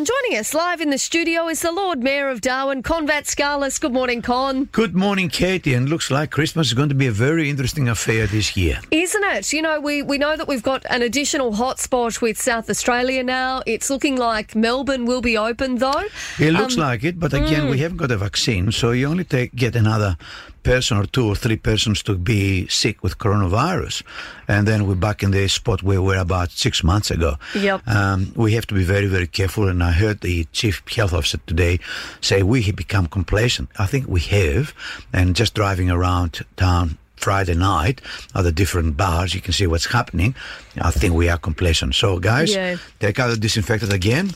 And joining us live in the studio is the Lord Mayor of Darwin, Kon Vatskalis. Good morning, Kon. Good morning, Katie. And looks like Christmas is going to be a very interesting affair this year. Isn't it? You know, we, we know that we've got an additional hotspot with South Australia now. It's looking like Melbourne will be open, though. It looks um, like it, but again, we mm. haven't got a vaccine, so you only take get another person or two or three persons to be sick with coronavirus, and then we're back in the spot where we were about six months ago. Yep. Um, we have to be very, very careful. And I heard the chief health officer today say we have become complacent. I think we have, and just driving around town. Friday night at the different bars, you can see what's happening. I think we are complacent. So, guys, Yeah. take out the disinfectant again,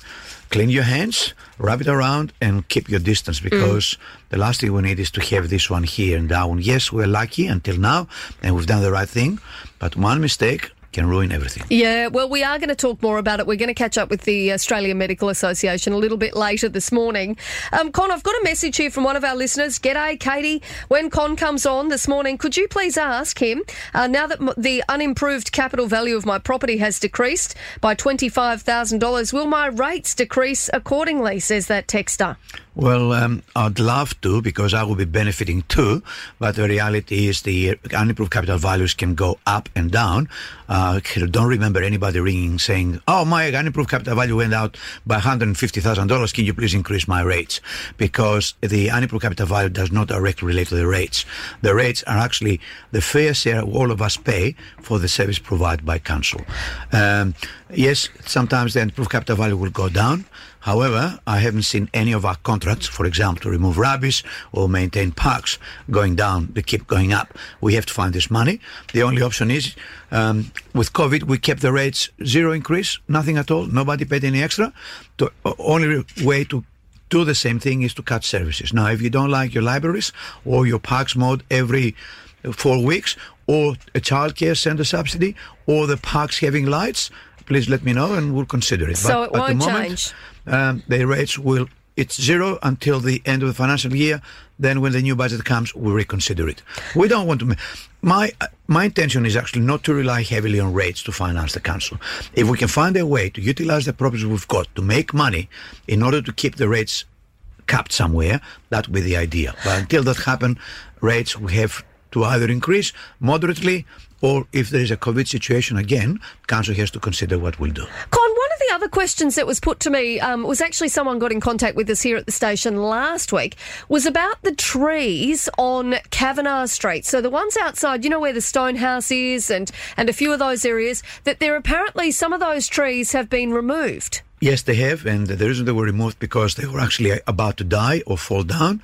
clean your hands, rub it around, and keep your distance mm. because the last thing we need is to have this one here and down. Yes, we're lucky until now, and we've done the right thing, but one mistake can ruin everything. Yeah, well, we are going to talk more about it. We're going to catch up with the Australian Medical Association a little bit later this morning. Um, Kon, I've got a message here from one of our listeners. G'day, Katie. When Kon comes on this morning, could you please ask him, uh, now that m- the unimproved capital value of my property has decreased by $25,000, will my rates decrease accordingly, says that texter. Well, um, I'd love to because I will be benefiting too, but the reality is the unimproved capital values can go up and down. Uh, I don't remember anybody ringing saying, "Oh, my unimproved capital value went out by hundred and fifty thousand dollars. Can you please increase my rates?" Because the unimproved capital value does not directly relate to the rates. The rates are actually the fair share all of us pay for the service provided by council. Um, yes, sometimes the unimproved capital value will go down. However, I haven't seen any of our contracts, for example, to remove rubbish or maintain parks, going down. They keep going up. We have to find this money. The only option is, um, with COVID, we kept the rates zero increase, nothing at all. Nobody paid any extra. The only way to do the same thing is to cut services. Now, if you don't like your libraries or your parks mode every four weeks, or a childcare center subsidy, or the parks having lights, please let me know and we'll consider it. So it at the won't moment, change? um, the rates will it's zero until the end of the financial year. Then, when the new budget comes, we reconsider it. We don't want to. My my intention is actually not to rely heavily on rates to finance the council. If we can find a way to utilize the properties we've got to make money in order to keep the rates capped somewhere, that would be the idea. But until that happens, rates we have to either increase moderately or if there is a COVID situation again, council has to consider what we'll do. Other questions that was put to me um, was actually someone got in contact with us here at the station last week was about the trees on Cavenagh Street. So the ones outside, you know where the stone house is, and and a few of those areas. That there apparently some of those trees have been removed. Yes, they have, and the reason they were removed because they were actually about to die or fall down.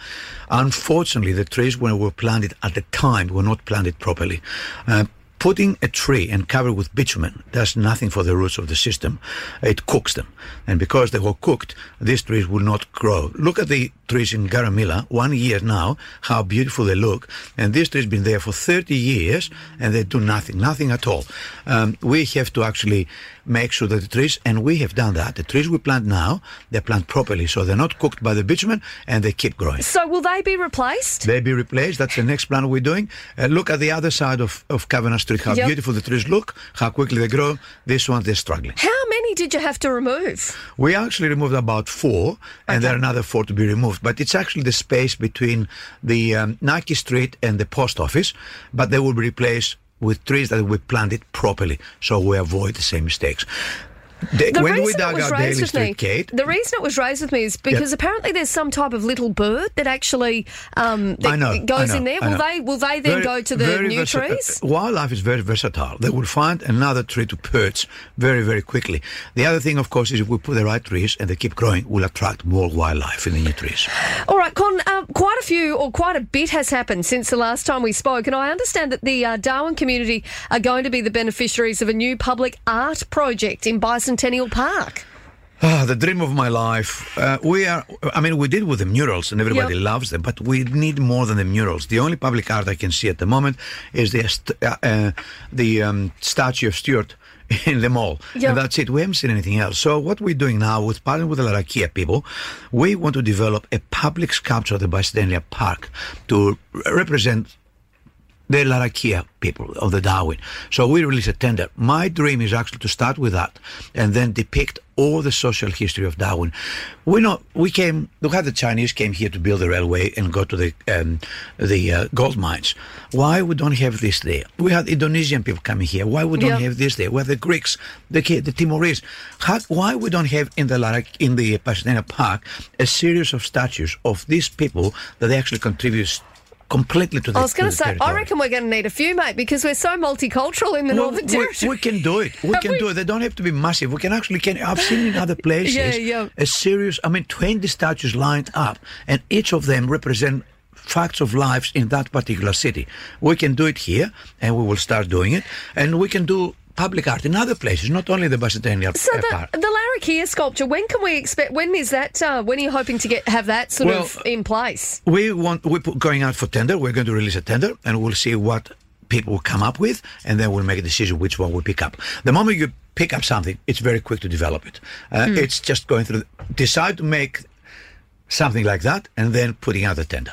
Unfortunately, the trees when were planted at the time were not planted properly. Uh, putting a tree and cover with bitumen does nothing for the roots of the system. It cooks them, and because they were cooked, these trees will not grow. Look at the trees in Garramilla, one year now, how beautiful they look, and these trees been there for 30 years, and they do nothing, nothing at all. Um, we have to actually make sure that the trees, and we have done that. The trees we plant now, they're planted properly, so they're not cooked by the bitumen, and they keep growing. So will they be replaced? They be replaced. That's the next plan we're doing. Uh, look at the other side of, of Cavenagh Street, how Yep. beautiful the trees look, how quickly they grow. This one, they're struggling. How many did you have to remove? We actually removed about four, and there are another four to be removed. But it's actually the space between the um, Knuckey Street and the post office, but they will be replaced with trees that we planted properly, so we avoid the same mistakes. The- The when we reason dug it was out raised Daly with me, Kate, the reason it was raised with me is because apparently there's some type of little bird that actually um, that know, goes know, in there. Will they will they then Very- go to the new versa- trees? uh, Wildlife is very versatile. They will find another tree to perch very, very quickly. The other thing, of course, is if we put the right trees and they keep growing, we'll attract more wildlife in the new trees. All Kon. Uh, quite a few or quite a bit has happened since the last time we spoke, and I understand that the uh, Darwin community are going to be the beneficiaries of a new public art project in Bicentennial Park. Ah, the dream of my life. Uh, we are, I mean, we did with the murals and everybody Yep. loves them, but we need more than the murals. The only public art I can see at the moment is the, uh, uh, the um, statue of Stuart in the mall. Yep. And that's it. We haven't seen anything else. So what we're doing now with partnering with the Larrakia people, we want to develop a public sculpture at the Bicentennial Park to represent the Larrakia people of the Darwin. So we released a tender. My dream is actually to start with that and then depict all the social history of Darwin. We know we came. Look how the Chinese came here to build the railway and go to the um, the uh, gold mines. Why we don't have this there? We had Indonesian people coming here. Why we don't Yeah. have this there? We have the Greeks, the the Timorese. How, why we don't have in the Lara, in the Pasadena Park a series of statues of these people that they actually contribute completely to the I was going to say, I reckon we're going to need a few, mate, because we're so multicultural in the Well, Northern we, Territory. we can do it. We can we? do it. They don't have to be massive. We can actually can. I've seen in other places Yeah, yeah. a series. I mean, twenty statues lined up, and each of them represent facts of lives in that particular city. We can do it here, and we will start doing it, and we can do public art in other places, not only the Pasadena So the, Park. the Larrakia sculpture, when can we expect? When is that? Uh, when are you hoping to get have that sort Well, of in place? We want we're going out for tender. We're going to release a tender, and we'll see what people will come up with, and then we'll make a decision which one we pick up. The moment you pick up something, it's very quick to develop it. Uh, It's just going through. Decide to make something like that, and then putting out a tender.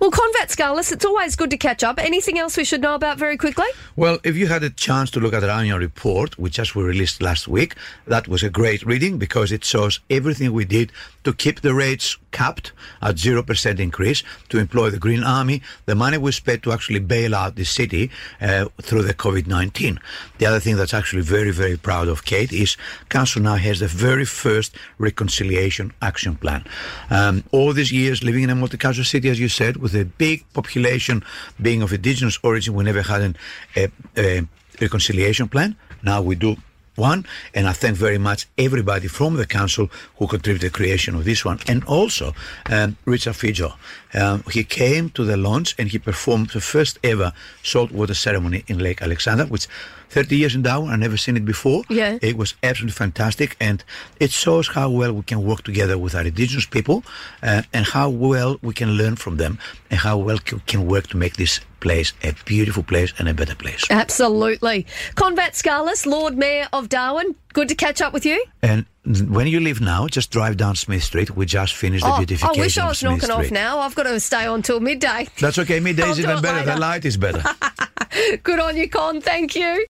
Well, Kon Vatskalis, it's always good to catch up. Anything else we should know about very quickly? Well, if you had a chance to look at our annual report, which just we released last week, that was a great reading because it shows everything we did to keep the rates capped at 0% increase, to employ the Green Army, the money we spent to actually bail out the city uh, through the COVID-19. The other thing that's actually very, very proud of Kate is Council now has the very first reconciliation action plan. Um, all these years living in a multicultural city, as you said, with a big population being of indigenous origin, we never had an, a, a reconciliation plan. Now we do one, and I thank very much everybody from the council who contributed the creation of this one, and also um, Richard Fejo. Um, he came to the launch and he performed the first ever saltwater ceremony in Lake Alexander, which 30 years in Darwin, I've never seen it before. Yeah. It was absolutely fantastic, and it shows how well we can work together with our indigenous people, uh, and how well we can learn from them, and how well we can work to make this place a beautiful place and a better place. Absolutely. Kon Vatskalis, Lord Mayor of Darwin, good to catch up with you. And when you leave now, just drive down Smith Street. We just finished the Oh, I beautification wish I was knocking off now. I've got to stay on till midday. That's okay. Midday I'll is even better. The light is better. Good on you, Kon. Thank you.